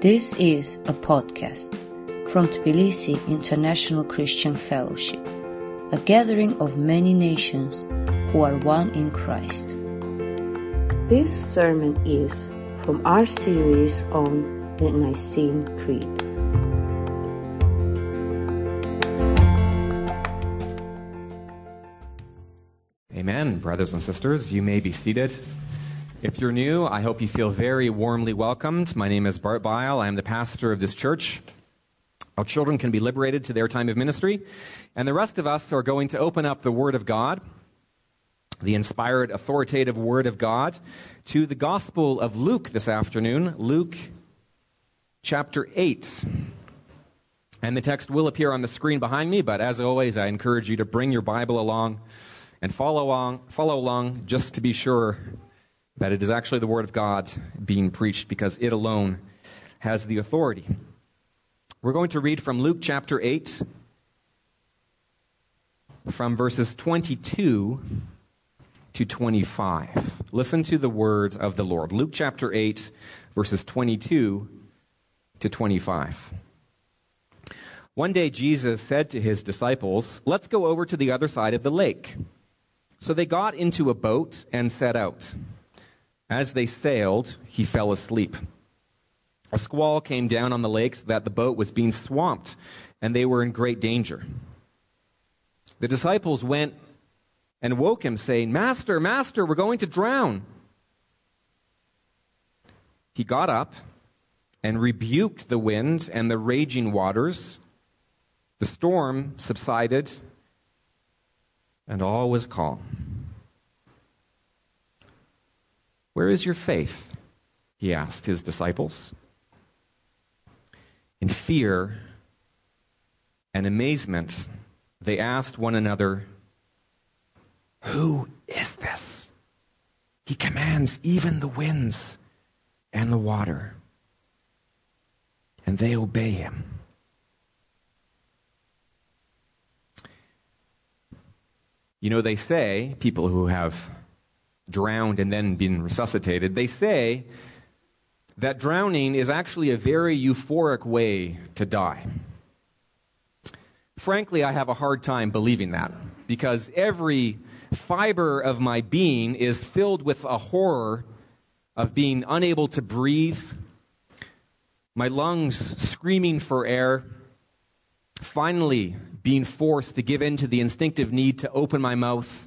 This is a podcast from Tbilisi International Christian Fellowship, a gathering of many nations who are one in Christ. This sermon is from our series on the Nicene Creed. Amen, brothers and sisters. You may be seated. If you're new, I hope you feel very warmly welcomed. My name is Bart Bile. I am the pastor of this church. Our children can be liberated to their time of ministry, and the rest of us are going to open up the Word of God, the inspired, authoritative Word of God, to the Gospel of Luke this afternoon, Luke chapter 8. And the text will appear on the screen behind me, but as always, I encourage you to bring your Bible along and follow along, follow along just to be sure that it is actually the Word of God being preached because it alone has the authority. We're going to read from Luke chapter 8, from verses 22 to 25. Listen to the words of the Lord. Luke chapter 8, verses 22 to 25. One day Jesus said to his disciples, Let's go over to the other side of the lake. So they got into a boat and set out. As they sailed, he fell asleep. A squall came down on the lake so that the boat was being swamped, and they were in great danger. The disciples went and woke him, saying, Master, Master, we're going to drown. He got up and rebuked the wind and the raging waters. The storm subsided and all was calm. Where is your faith? He asked his disciples. In fear and amazement, they asked one another, Who is this? He commands even the winds and the water, and they obey him. You know, they say, people who have drowned and then been resuscitated, they say that drowning is actually a very euphoric way to die. Frankly, I have a hard time believing that because every fiber of my being is filled with a horror of being unable to breathe, my lungs screaming for air, finally being forced to give in to the instinctive need to open my mouth,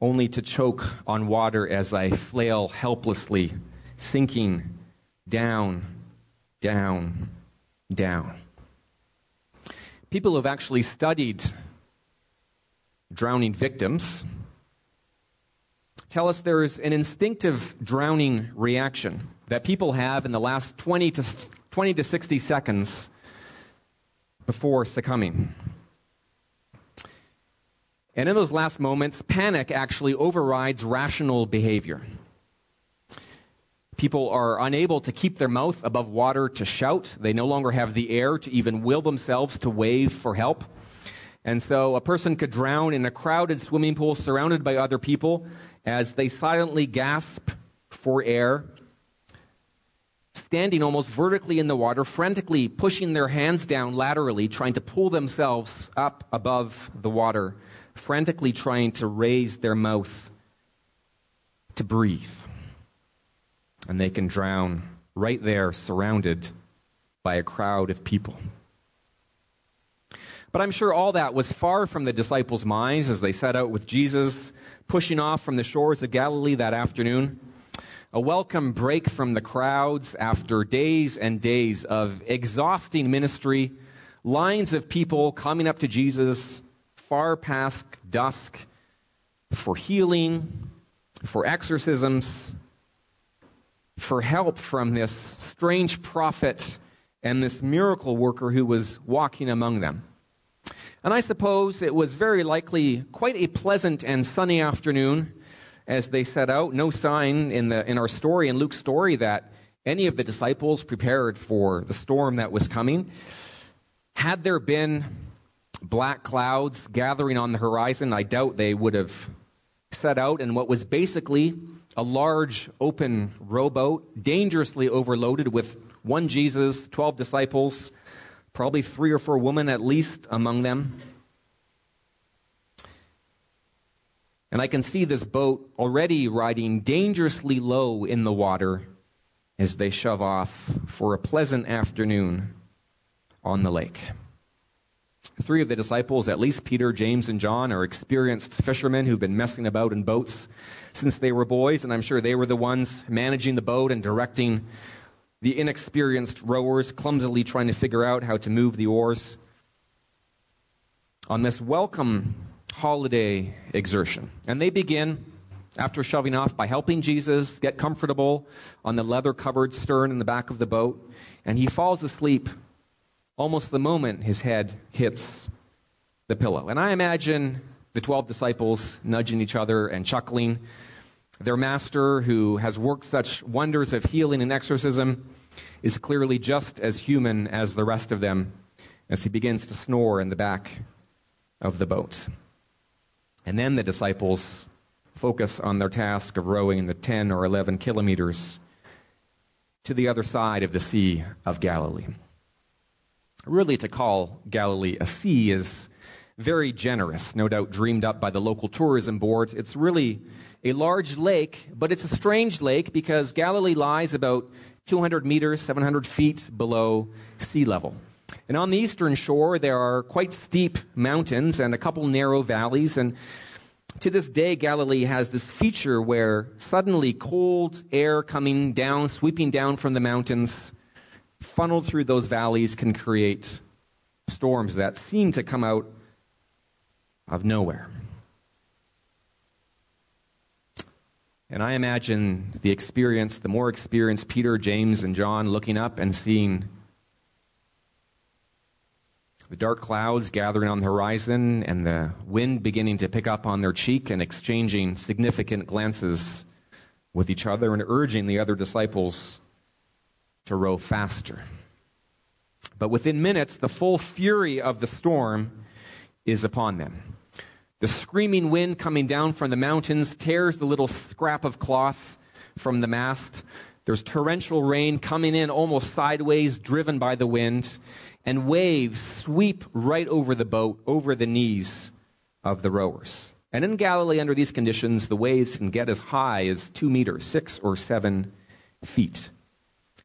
only to choke on water as I flail helplessly, sinking down, down, down. People who have actually studied drowning victims tell us there is an instinctive drowning reaction that people have in the last 20 to, 20 to 60 seconds before succumbing. And in those last moments, panic actually overrides rational behavior. People are unable to keep their mouth above water to shout. They no longer have the air to even will themselves to wave for help. And so a person could drown in a crowded swimming pool surrounded by other people as they silently gasp for air standing almost vertically in the water, frantically pushing their hands down laterally, trying to pull themselves up above the water, frantically trying to raise their mouth to breathe. And they can drown right there, surrounded by a crowd of people. But I'm sure all that was far from the disciples' minds as they set out with Jesus, pushing off from the shores of Galilee that afternoon a welcome break from the crowds after days and days of exhausting ministry, lines of people coming up to Jesus far past dusk for healing, for exorcisms, for help from this strange prophet and this miracle worker who was walking among them. And I suppose it was very likely quite a pleasant and sunny afternoon as they set out. No sign in, the, in our story, in Luke's story, that any of the disciples prepared for the storm that was coming. Had there been black clouds gathering on the horizon, I doubt they would have set out in what was basically a large open rowboat, dangerously overloaded with one Jesus, 12 disciples, probably three or four women at least among them. And I can see this boat already riding dangerously low in the water as they shove off for a pleasant afternoon on the lake. Three of the disciples, at least Peter, James, and John, are experienced fishermen who've been messing about in boats since they were boys, and I'm sure they were the ones managing the boat and directing the inexperienced rowers, clumsily trying to figure out how to move the oars. On this welcome holiday exertion. And they begin, after shoving off, by helping Jesus get comfortable on the leather covered stern in the back of the boat, and he falls asleep almost the moment his head hits the pillow. And I imagine the 12 disciples nudging each other and chuckling. Their master, who has worked such wonders of healing and exorcism, is clearly just as human as the rest of them as he begins to snore in the back of the boat. And then the disciples focus on their task of rowing the 10 or 11 kilometers to the other side of the Sea of Galilee. Really, to call Galilee a sea is very generous, no doubt dreamed up by the local tourism board. It's really a large lake, but it's a strange lake because Galilee lies about 200 meters, 700 feet below sea level. And on the eastern shore, there are quite steep mountains and a couple narrow valleys. And to this day, Galilee has this feature where suddenly cold air coming down, sweeping down from the mountains, funneled through those valleys, can create storms that seem to come out of nowhere. And I imagine the experience, the more experienced Peter, James, and John looking up and seeing the dark clouds gathering on the horizon and the wind beginning to pick up on their cheek and exchanging significant glances with each other and urging the other disciples to row faster. But within minutes, the full fury of the storm is upon them. The screaming wind coming down from the mountains tears the little scrap of cloth from the mast. There's torrential rain coming in almost sideways, driven by the wind and waves sweep right over the boat, over the knees of the rowers. And in Galilee, under these conditions, the waves can get as high as two meters, six or seven feet.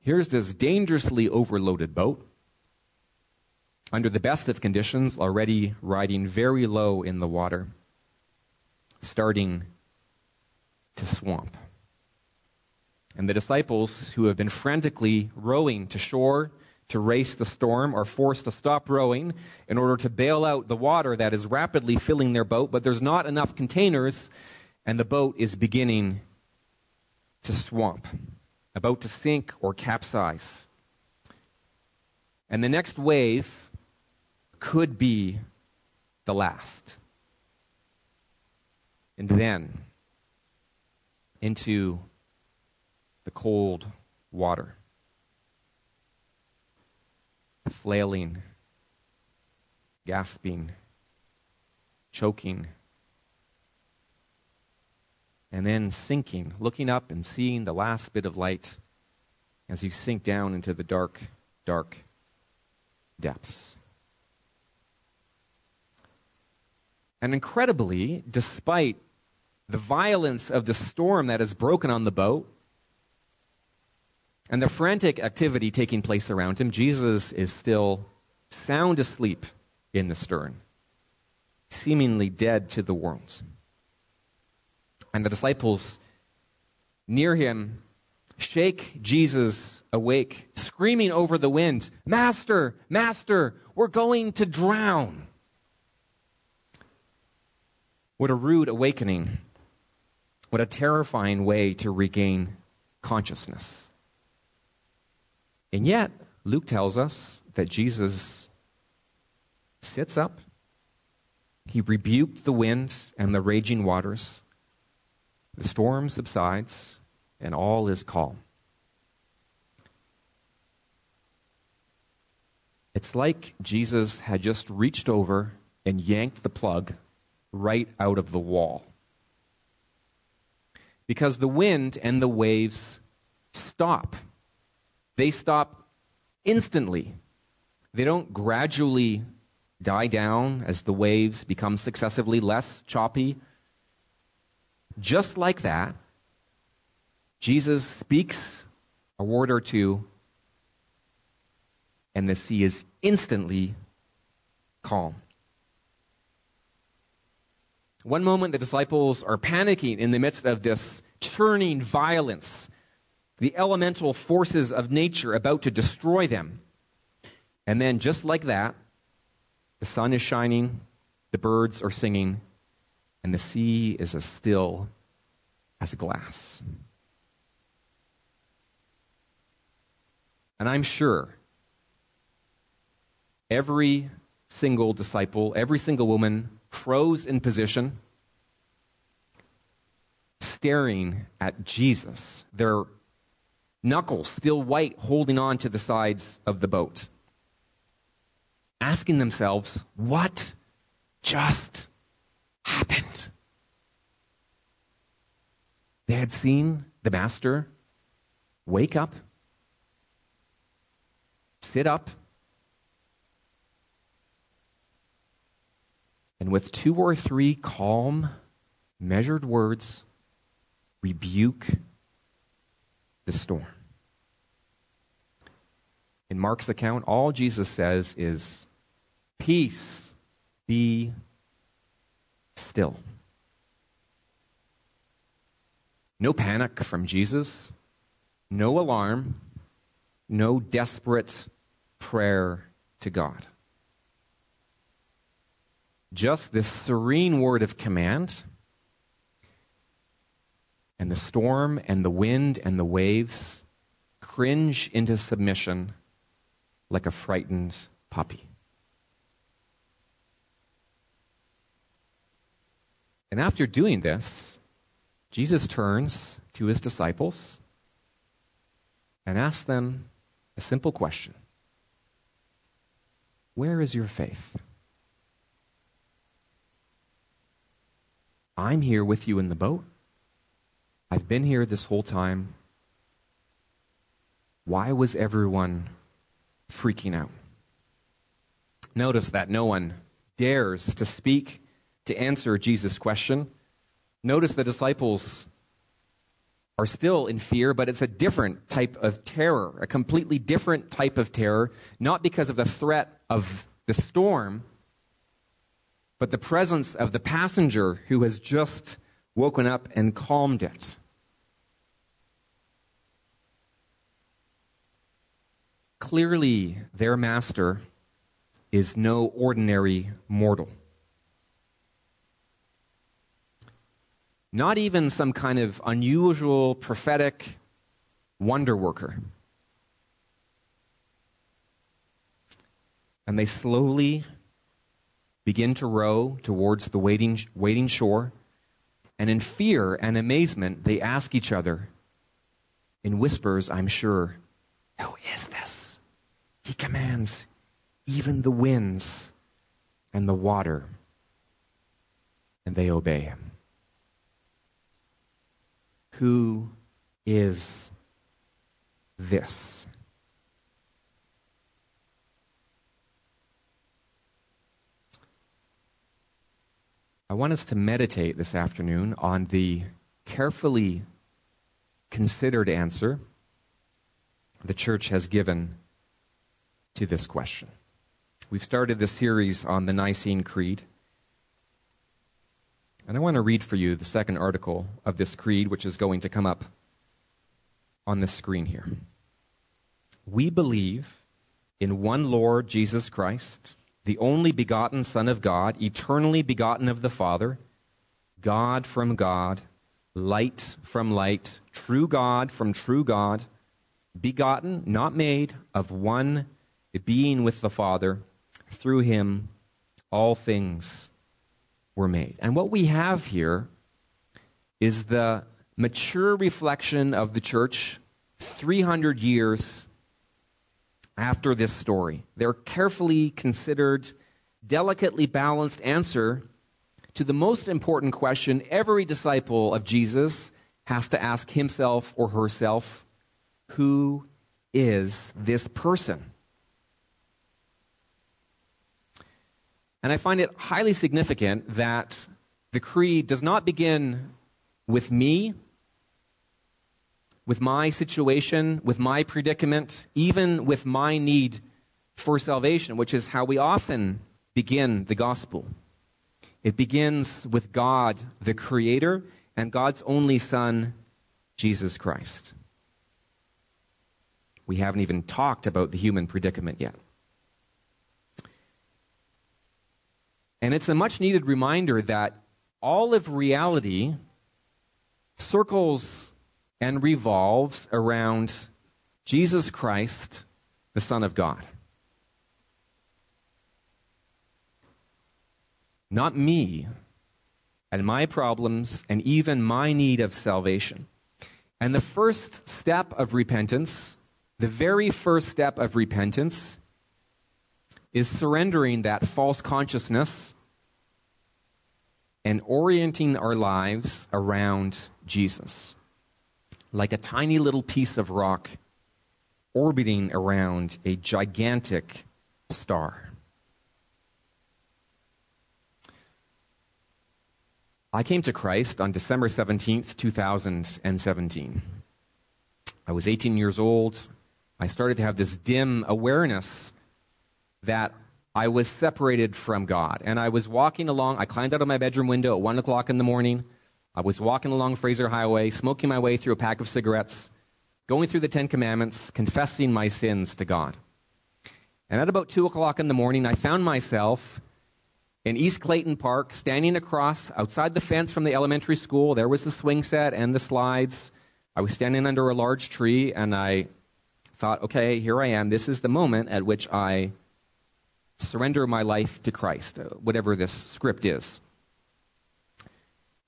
Here's this dangerously overloaded boat, under the best of conditions, already riding very low in the water, starting to swamp. And the disciples, who have been frantically rowing to shore, to race the storm are forced to stop rowing in order to bail out the water that is rapidly filling their boat, but there's not enough containers, and the boat is beginning to swamp, about to sink or capsize. And the next wave could be the last. And then into the cold water flailing, gasping, choking, and then sinking, looking up and seeing the last bit of light as you sink down into the dark, dark depths. And incredibly, despite the violence of the storm that has broken on the boat, and the frantic activity taking place around him, Jesus is still sound asleep in the stern, seemingly dead to the world. And the disciples near him shake Jesus awake, screaming over the wind, Master, Master, we're going to drown. What a rude awakening. What a terrifying way to regain consciousness. And yet, Luke tells us that Jesus sits up, he rebuked the wind and the raging waters, the storm subsides, and all is calm. It's like Jesus had just reached over and yanked the plug right out of the wall. because the wind and the waves stop. They stop instantly. They don't gradually die down as the waves become successively less choppy. Just like that, Jesus speaks a word or two, and the sea is instantly calm. One moment, the disciples are panicking in the midst of this churning violence, the elemental forces of nature about to destroy them. And then, just like that, the sun is shining, the birds are singing, and the sea is as still as glass. And I'm sure every single disciple, every single woman froze in position, staring at Jesus, their knuckles still white, holding on to the sides of the boat, asking themselves, What just happened? They had seen the Master wake up, sit up, and with two or three calm, measured words, rebuke the storm. In Mark's account, all Jesus says is, Peace, be still. No panic from Jesus, no alarm, no desperate prayer to God just this serene word of command, and the storm and the wind and the waves cringe into submission like a frightened puppy. And after doing this, Jesus turns to his disciples and asks them a simple question Where is your faith? I'm here with you in the boat. I've been here this whole time. Why was everyone freaking out? Notice that no one dares to speak to answer Jesus' question. Notice the disciples are still in fear, but it's a different type of terror, a completely different type of terror, not because of the threat of the storm, but the presence of the passenger who has just woken up and calmed it. Clearly, their master is no ordinary mortal. Not even some kind of unusual prophetic wonder worker. And they slowly begin to row towards the waiting, waiting shore, and in fear and amazement, they ask each other, in whispers, I'm sure, Who is this? He commands even the winds and the water, and they obey him. Who is this? I want us to meditate this afternoon on the carefully considered answer the church has given to this question. We've started this series on the Nicene Creed. And I want to read for you the second article of this creed, which is going to come up on the screen here. We believe in one Lord Jesus Christ the only begotten Son of God, eternally begotten of the Father, God from God, light from light, true God from true God, begotten, not made, of one being with the Father. Through him, all things were made. And what we have here is the mature reflection of the church 300 years after this story. Their carefully considered, delicately balanced answer to the most important question every disciple of Jesus has to ask himself or herself, who is this person? And I find it highly significant that the creed does not begin with me, with my situation, with my predicament, even with my need for salvation, which is how we often begin the gospel. It begins with God, the Creator, and God's only Son, Jesus Christ. We haven't even talked about the human predicament yet. And it's a much needed reminder that all of reality circles and revolves around Jesus Christ, the Son of God. Not me and my problems and even my need of salvation. And the first step of repentance, the very first step of repentance, is surrendering that false consciousness and orienting our lives around Jesus. Like a tiny little piece of rock orbiting around a gigantic star. I came to Christ on December 17th, 2017. I was 18 years old. I started to have this dim awareness that I was separated from God. And I was walking along, I climbed out of my bedroom window at 1 o'clock in the morning. I was walking along Fraser Highway, smoking my way through a pack of cigarettes, going through the Ten Commandments, confessing my sins to God. And at about 2 o'clock in the morning, I found myself in East Clayton Park, standing across outside the fence from the elementary school. There was the swing set and the slides. I was standing under a large tree, and I thought, okay, here I am. This is the moment at which I surrender my life to Christ, uh, whatever this script is.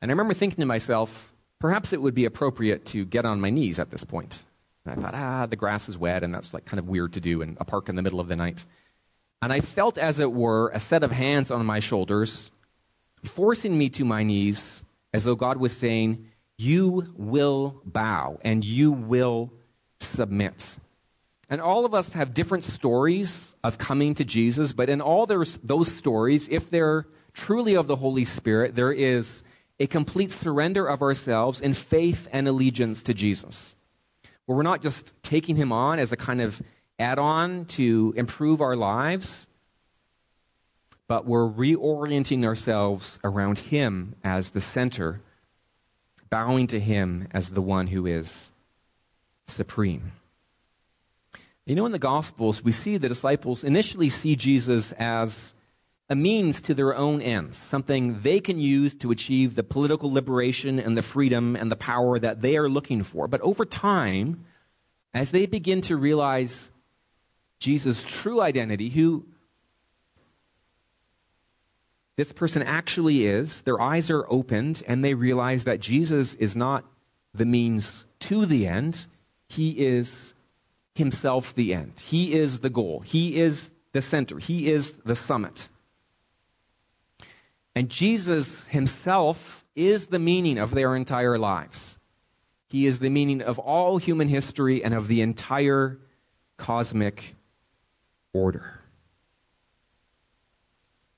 And I remember thinking to myself, perhaps it would be appropriate to get on my knees at this point. And I thought, ah, the grass is wet, and that's like kind of weird to do in a park in the middle of the night. And I felt, as it were, a set of hands on my shoulders, forcing me to my knees, as though God was saying, You will bow and you will submit. And all of us have different stories of coming to Jesus, but in all those stories, if they're truly of the Holy Spirit, there is a complete surrender of ourselves in faith and allegiance to Jesus. Where we're not just taking him on as a kind of add on to improve our lives, but we're reorienting ourselves around him as the center, bowing to him as the one who is supreme. You know, in the Gospels, we see the disciples initially see Jesus as a means to their own ends, something they can use to achieve the political liberation and the freedom and the power that they are looking for. But over time, as they begin to realize Jesus' true identity, who this person actually is, their eyes are opened and they realize that Jesus is not the means to the end, he is himself the end. He is the goal. He is the center. He is the summit. And Jesus himself is the meaning of their entire lives. He is the meaning of all human history and of the entire cosmic order.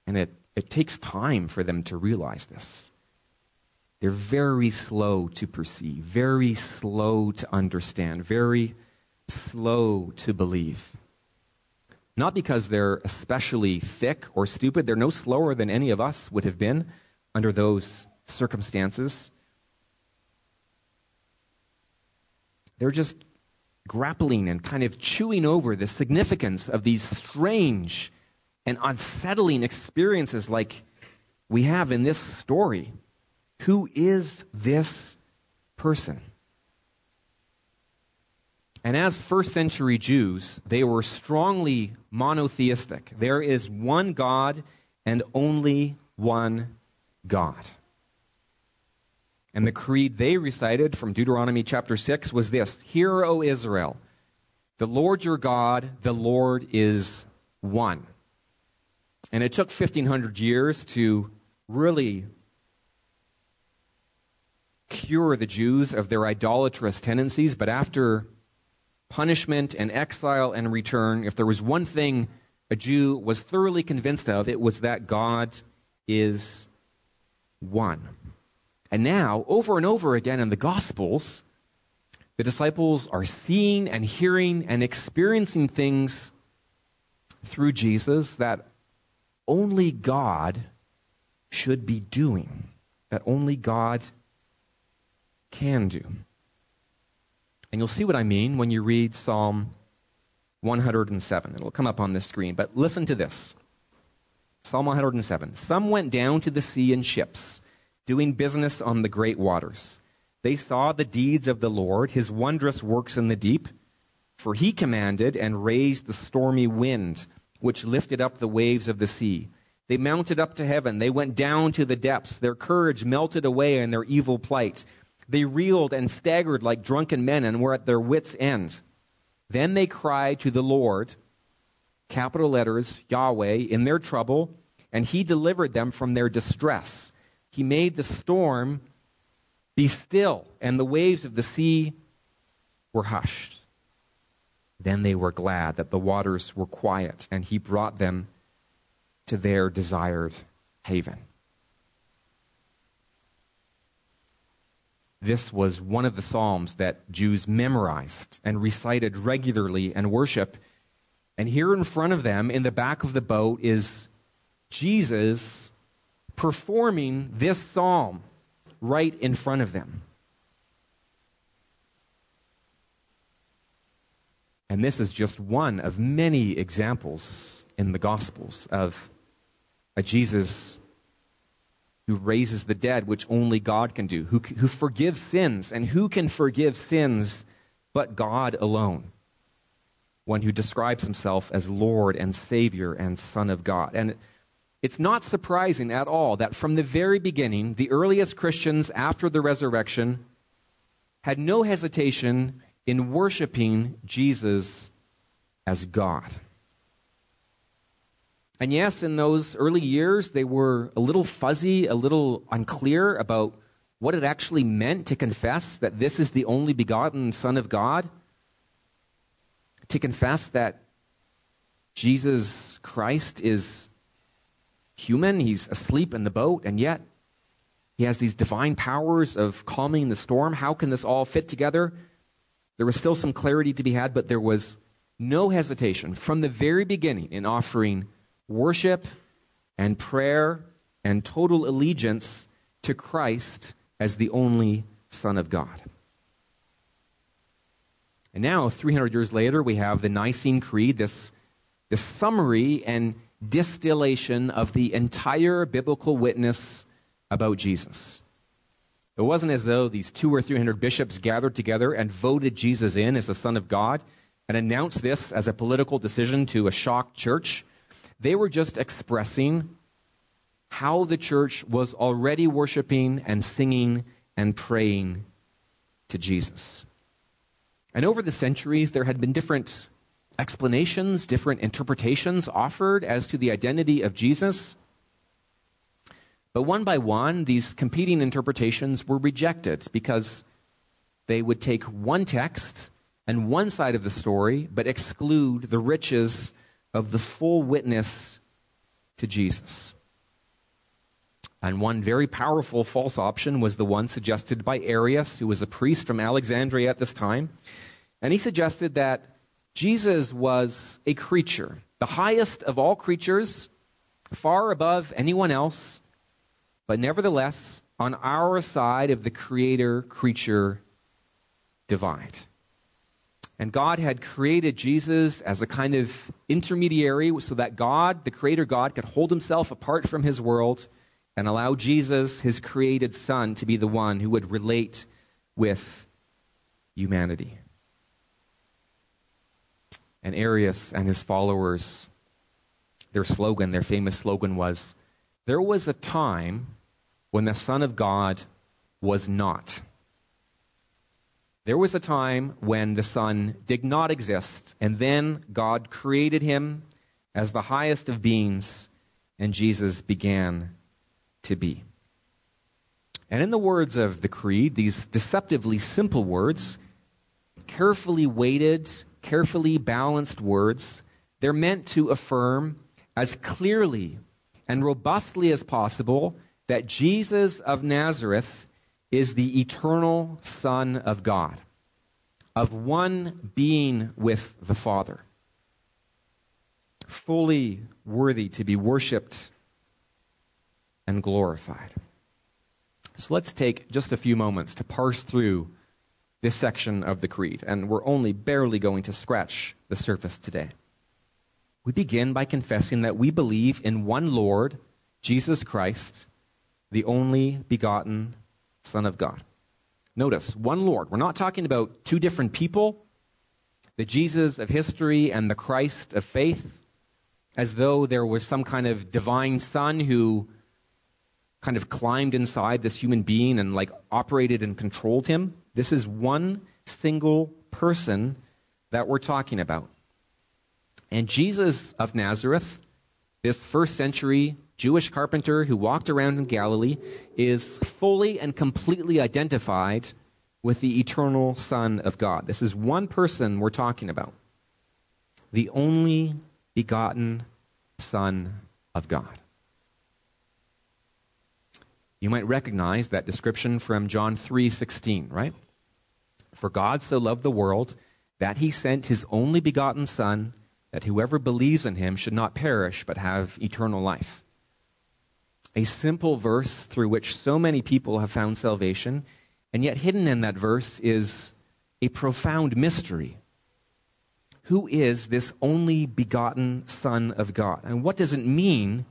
And it, it takes time for them to realize this. They're very slow to perceive, very slow to understand, very slow to believe. Not because they're especially thick or stupid, they're no slower than any of us would have been under those circumstances. They're just grappling and kind of chewing over the significance of these strange and unsettling experiences like we have in this story. Who is this person? And as first century Jews, they were strongly monotheistic. There is one God and only one God. And the creed they recited from Deuteronomy chapter 6 was this Hear, O Israel, the Lord your God, the Lord is one. And it took 1,500 years to really cure the Jews of their idolatrous tendencies, but after punishment and exile and return, if there was one thing a Jew was thoroughly convinced of, it was that God is one. And now, over and over again in the Gospels, the disciples are seeing and hearing and experiencing things through Jesus that only God should be doing, that only God can do. And you'll see what I mean when you read Psalm 107. It'll come up on the screen. But listen to this Psalm 107. Some went down to the sea in ships, doing business on the great waters. They saw the deeds of the Lord, his wondrous works in the deep. For he commanded and raised the stormy wind, which lifted up the waves of the sea. They mounted up to heaven. They went down to the depths. Their courage melted away in their evil plight. They reeled and staggered like drunken men and were at their wits' ends. Then they cried to the Lord, capital letters, Yahweh, in their trouble, and he delivered them from their distress. He made the storm be still, and the waves of the sea were hushed. Then they were glad that the waters were quiet, and he brought them to their desired haven. This was one of the Psalms that Jews memorized and recited regularly and worship. And here in front of them, in the back of the boat, is Jesus performing this psalm right in front of them. And this is just one of many examples in the Gospels of a Jesus who raises the dead, which only God can do, who, who forgives sins. And who can forgive sins but God alone? One who describes himself as Lord and Savior and Son of God. And it's not surprising at all that from the very beginning, the earliest Christians after the resurrection had no hesitation in worshiping Jesus as God. And yes, in those early years, they were a little fuzzy, a little unclear about what it actually meant to confess that this is the only begotten Son of God, to confess that Jesus Christ is human, he's asleep in the boat, and yet he has these divine powers of calming the storm. How can this all fit together? There was still some clarity to be had, but there was no hesitation from the very beginning in offering worship and prayer and total allegiance to Christ as the only Son of God. And now, 300 years later, we have the Nicene Creed, this, this summary and distillation of the entire biblical witness about Jesus. It wasn't as though these two or three hundred bishops gathered together and voted Jesus in as the Son of God and announced this as a political decision to a shocked church. They were just expressing how the church was already worshiping and singing and praying to Jesus. And over the centuries, there had been different explanations, different interpretations offered as to the identity of Jesus. But one by one, these competing interpretations were rejected because they would take one text and one side of the story, but exclude the riches of the full witness to Jesus. And one very powerful false option was the one suggested by Arius, who was a priest from Alexandria at this time. And he suggested that Jesus was a creature, the highest of all creatures, far above anyone else, but nevertheless on our side of the creator creature divide. And God had created Jesus as a kind of intermediary so that God, the Creator God, could hold himself apart from his world and allow Jesus, his created Son, to be the one who would relate with humanity. And Arius and his followers, their slogan, their famous slogan was There was a time when the Son of God was not. There was a time when the Son did not exist, and then God created him as the highest of beings, and Jesus began to be. And in the words of the Creed, these deceptively simple words, carefully weighted, carefully balanced words, they're meant to affirm as clearly and robustly as possible that Jesus of Nazareth is the eternal Son of God, of one being with the Father, fully worthy to be worshiped and glorified. So let's take just a few moments to parse through this section of the Creed, and we're only barely going to scratch the surface today. We begin by confessing that we believe in one Lord, Jesus Christ, the only begotten Son of God. Notice, one Lord. We're not talking about two different people, the Jesus of history and the Christ of faith, as though there was some kind of divine Son who kind of climbed inside this human being and like operated and controlled him. This is one single person that we're talking about. And Jesus of Nazareth, this first century Jewish carpenter who walked around in Galilee, is fully and completely identified with the eternal Son of God. This is one person we're talking about. The only begotten Son of God. You might recognize that description from John 3:16, right? For God so loved the world that he sent his only begotten son that whoever believes in him should not perish but have eternal life. A simple verse through which so many people have found salvation, and yet hidden in that verse is a profound mystery. Who is this only begotten Son of God? And what does it mean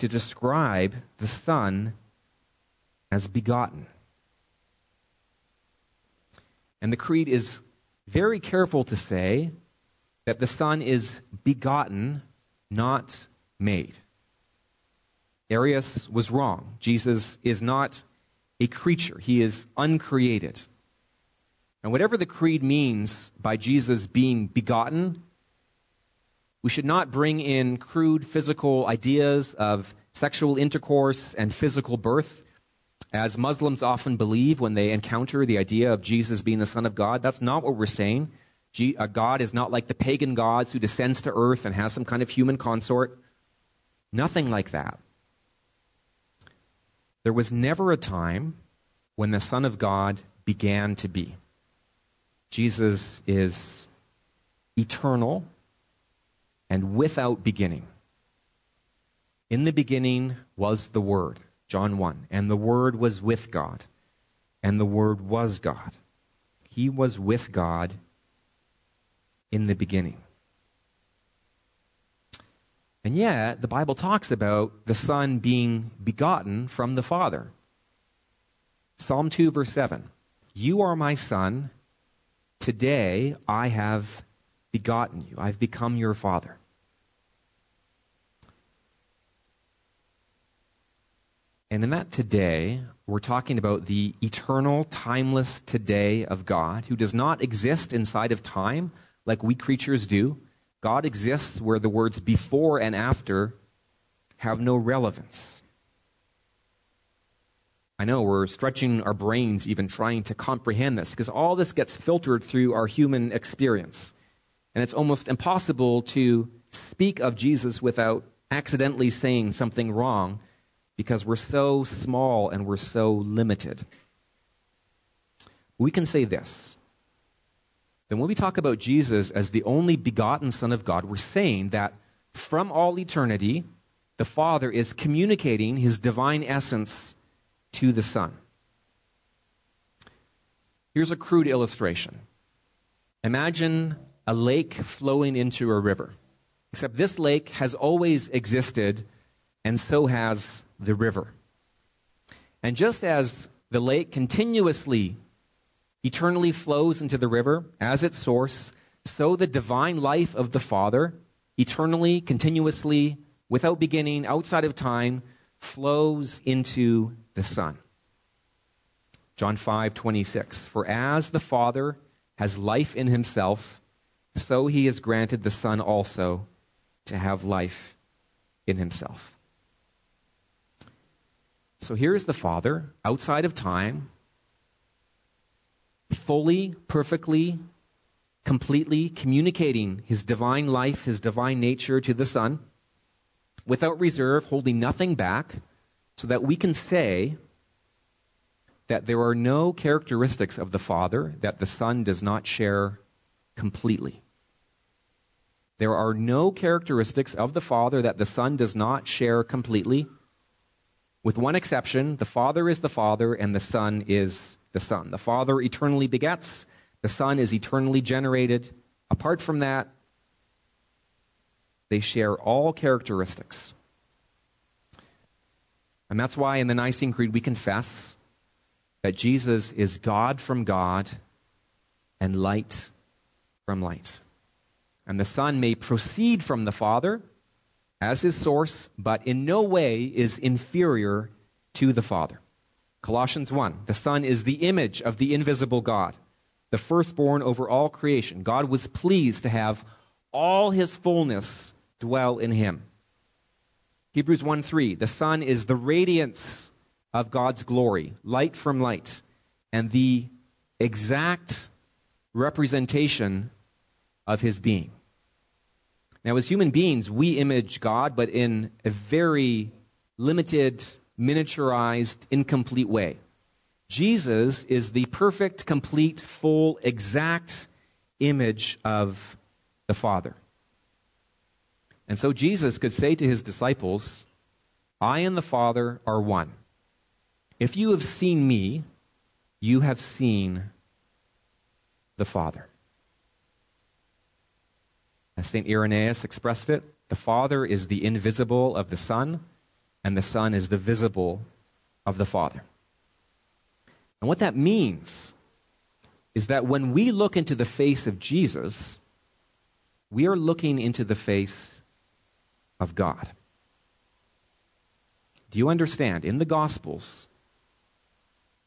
to describe the Son as begotten. And the Creed is very careful to say that the Son is begotten, not made. Arius was wrong. Jesus is not a creature, he is uncreated. And whatever the Creed means by Jesus being begotten, we should not bring in crude physical ideas of sexual intercourse and physical birth as Muslims often believe when they encounter the idea of Jesus being the Son of God. That's not what we're saying. Uh, God is not like the pagan gods who descends to earth and has some kind of human consort. Nothing like that. There was never a time when the Son of God began to be. Jesus is eternal and without beginning. In the beginning was the Word. John 1. And the Word was with God, and the Word was God. He was with God in the beginning. And yet, the Bible talks about the Son being begotten from the Father. Psalm 2, verse 7 You are my Son. Today I have begotten you. I've become your Father. And in that today, we're talking about the eternal, timeless today of God, who does not exist inside of time like we creatures do. God exists where the words before and after have no relevance. I know we're stretching our brains even trying to comprehend this because all this gets filtered through our human experience. And it's almost impossible to speak of Jesus without accidentally saying something wrong because we're so small and we're so limited. We can say this. Then when we talk about Jesus as the only begotten Son of God, we're saying that from all eternity, the Father is communicating his divine essence to the Son. Here's a crude illustration. Imagine a lake flowing into a river. Except this lake has always existed, and so has the river. And just as the lake continuously, eternally flows into the river as its source, so the divine life of the Father, eternally, continuously, without beginning, outside of time, flows into the Son. John 5 26. For as the Father has life in himself, so he has granted the Son also to have life in himself. So here's the Father, outside of time, fully, perfectly, completely communicating his divine life, his divine nature to the Son, without reserve, holding nothing back, so that we can say that there are no characteristics of the Father that the Son does not share completely. There are no characteristics of the Father that the Son does not share completely. With one exception, the Father is the Father and the Son is the Son. The Father eternally begets, the Son is eternally generated. Apart from that, they share all characteristics. And that's why in the Nicene Creed we confess that Jesus is God from God and light from light. And the Son may proceed from the Father as his source, but in no way is inferior to the Father. Colossians 1 The Son is the image of the invisible God, the firstborn over all creation. God was pleased to have all his fullness dwell in him. Hebrews 1 3 The Son is the radiance of God's glory, light from light, and the exact representation of his being. Now, as human beings, we image God, but in a very limited, miniaturized, incomplete way. Jesus is the perfect, complete, full, exact image of the Father. And so Jesus could say to his disciples, I and the Father are one. If you have seen me, you have seen the Father. As St. Irenaeus expressed it, the Father is the invisible of the Son, and the Son is the visible of the Father. And what that means is that when we look into the face of Jesus, we are looking into the face of God. Do you understand? In the Gospels,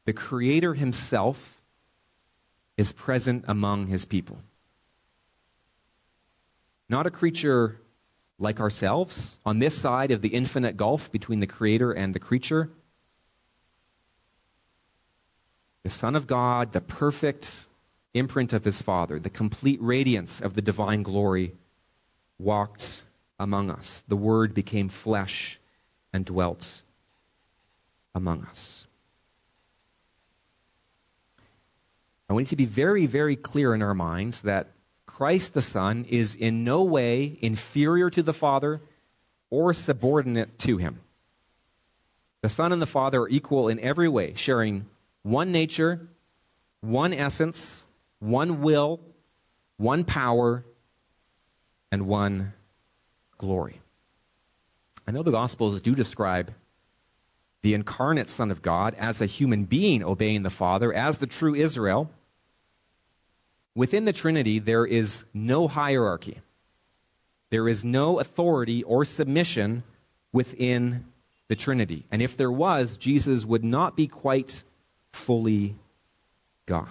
the Creator Himself is present among His people. Not a creature like ourselves on this side of the infinite gulf between the Creator and the creature. The Son of God, the perfect imprint of His Father, the complete radiance of the divine glory, walked among us. The Word became flesh and dwelt among us. And we need to be very, very clear in our minds that Christ the Son is in no way inferior to the Father or subordinate to him. The Son and the Father are equal in every way, sharing one nature, one essence, one will, one power, and one glory. I know the Gospels do describe the incarnate Son of God as a human being obeying the Father, as the true Israel. Within the Trinity, there is no hierarchy. There is no authority or submission within the Trinity. And if there was, Jesus would not be quite fully God.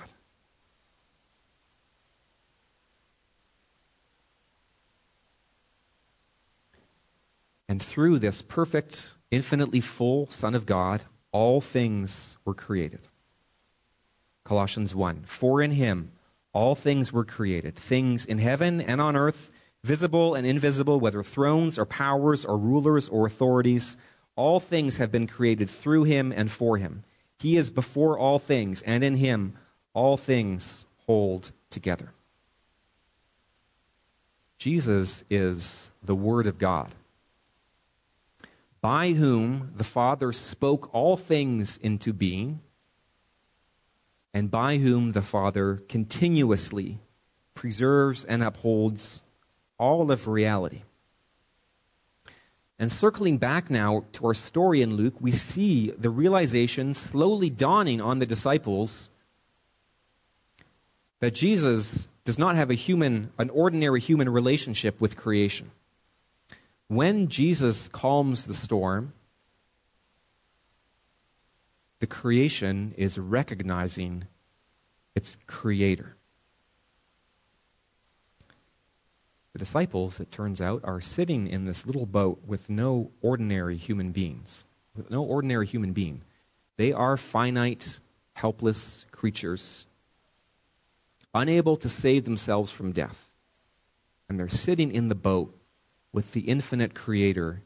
And through this perfect, infinitely full Son of God, all things were created. Colossians 1 For in him all things were created, things in heaven and on earth, visible and invisible, whether thrones or powers or rulers or authorities. All things have been created through him and for him. He is before all things, and in him all things hold together. Jesus is the Word of God, by whom the Father spoke all things into being and by whom the Father continuously preserves and upholds all of reality. And circling back now to our story in Luke, we see the realization slowly dawning on the disciples that Jesus does not have a human, an ordinary human relationship with creation. When Jesus calms the storm, the creation is recognizing its creator. The disciples, it turns out, are sitting in this little boat with no ordinary human beings. With no ordinary human being. They are finite, helpless creatures, unable to save themselves from death. And they're sitting in the boat with the infinite creator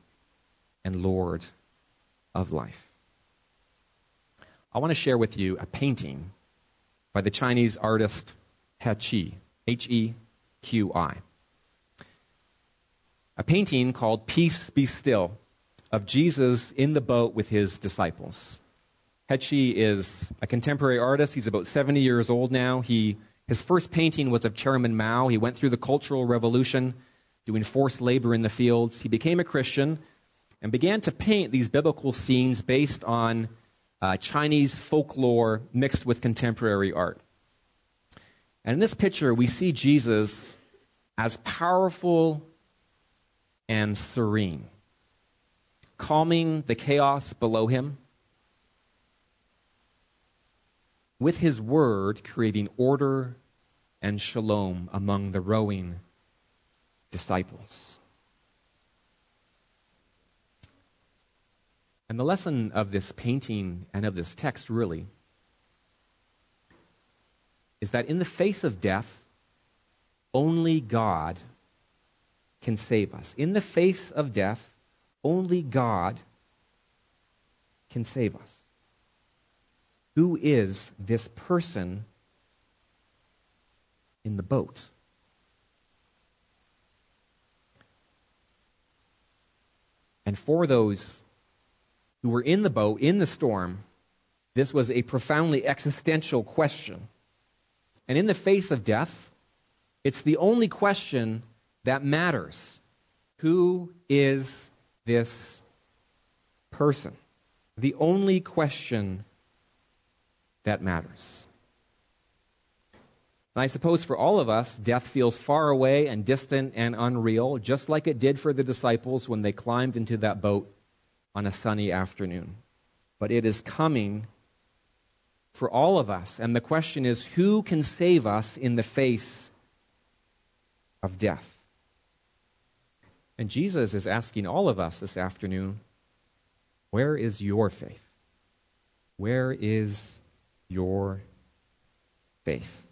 and Lord of life. I want to share with you a painting by the Chinese artist Qi, H E Q I. A painting called Peace Be Still of Jesus in the boat with his disciples. Qi is a contemporary artist. He's about 70 years old now. He, his first painting was of Chairman Mao. He went through the Cultural Revolution, doing forced labor in the fields. He became a Christian and began to paint these biblical scenes based on uh, Chinese folklore mixed with contemporary art. And in this picture, we see Jesus as powerful and serene, calming the chaos below him, with his word creating order and shalom among the rowing disciples. And the lesson of this painting and of this text really is that in the face of death, only God can save us. In the face of death, only God can save us. Who is this person in the boat? And for those who were in the boat, in the storm, this was a profoundly existential question. And in the face of death, it's the only question that matters. Who is this person? The only question that matters. And I suppose for all of us, death feels far away and distant and unreal, just like it did for the disciples when they climbed into that boat on a sunny afternoon. But it is coming for all of us. And the question is who can save us in the face of death? And Jesus is asking all of us this afternoon where is your faith? Where is your faith?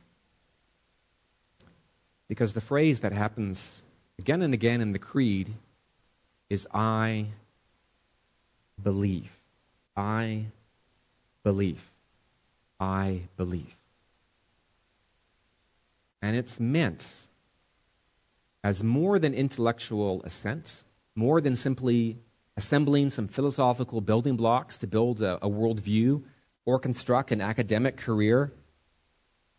Because the phrase that happens again and again in the Creed is I believe. I believe. I believe. And it's meant as more than intellectual assent, more than simply assembling some philosophical building blocks to build a, a worldview or construct an academic career.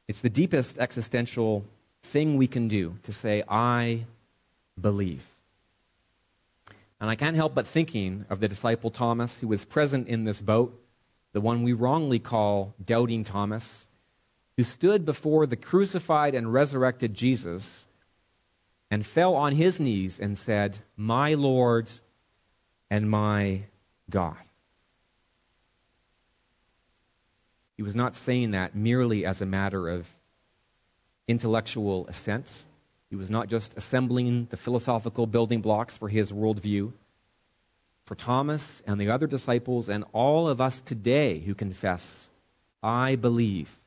It's the deepest existential thing we can do to say, I believe. And I can't help but thinking of the disciple Thomas, who was present in this boat, the one we wrongly call Doubting Thomas, who stood before the crucified and resurrected Jesus and fell on his knees and said, My Lord and my God. He was not saying that merely as a matter of intellectual assent. He was not just assembling the philosophical building blocks for his worldview. For Thomas and the other disciples and all of us today who confess, I believe,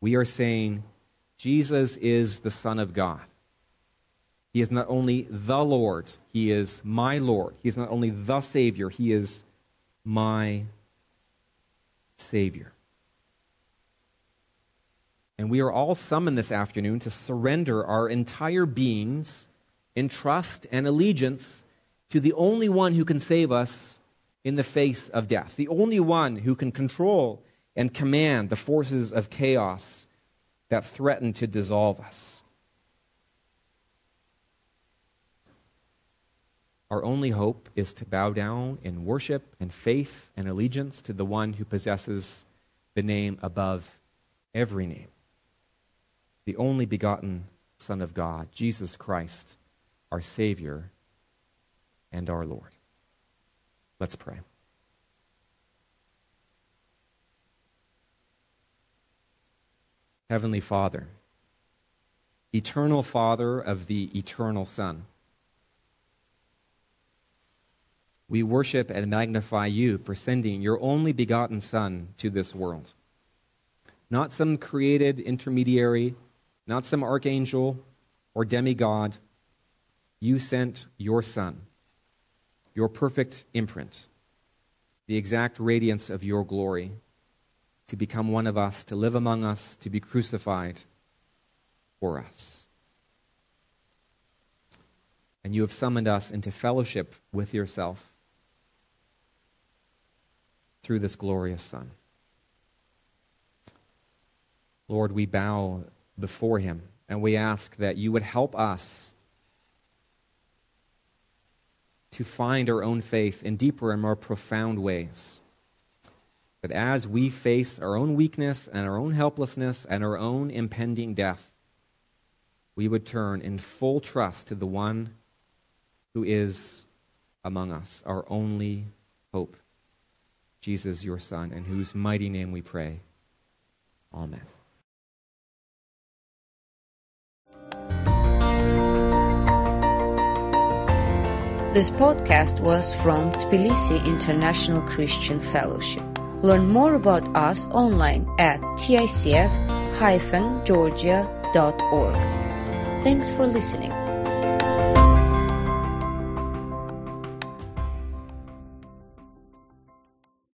we are saying, Jesus is the Son of God. He is not only the Lord, He is my Lord. He is not only the Savior, He is my Savior. And we are all summoned this afternoon to surrender our entire beings in trust and allegiance to the only one who can save us in the face of death, the only one who can control and command the forces of chaos that threaten to dissolve us. Our only hope is to bow down in worship and faith and allegiance to the one who possesses the name above every name the only begotten Son of God, Jesus Christ, our Savior and our Lord. Let's pray. Heavenly Father, eternal Father of the eternal Son, We worship and magnify you for sending your only begotten Son to this world. Not some created intermediary, not some archangel or demigod. You sent your Son, your perfect imprint, the exact radiance of your glory, to become one of us, to live among us, to be crucified for us. And you have summoned us into fellowship with yourself through this glorious Son. Lord, we bow before him and we ask that you would help us to find our own faith in deeper and more profound ways. That as we face our own weakness and our own helplessness and our own impending death, we would turn in full trust to the one who is among us, our only hope, Jesus, your Son, in whose mighty name we pray. Amen. This podcast was from Tbilisi International Christian Fellowship. Learn more about us online at ticf-georgia.org. Thanks for listening.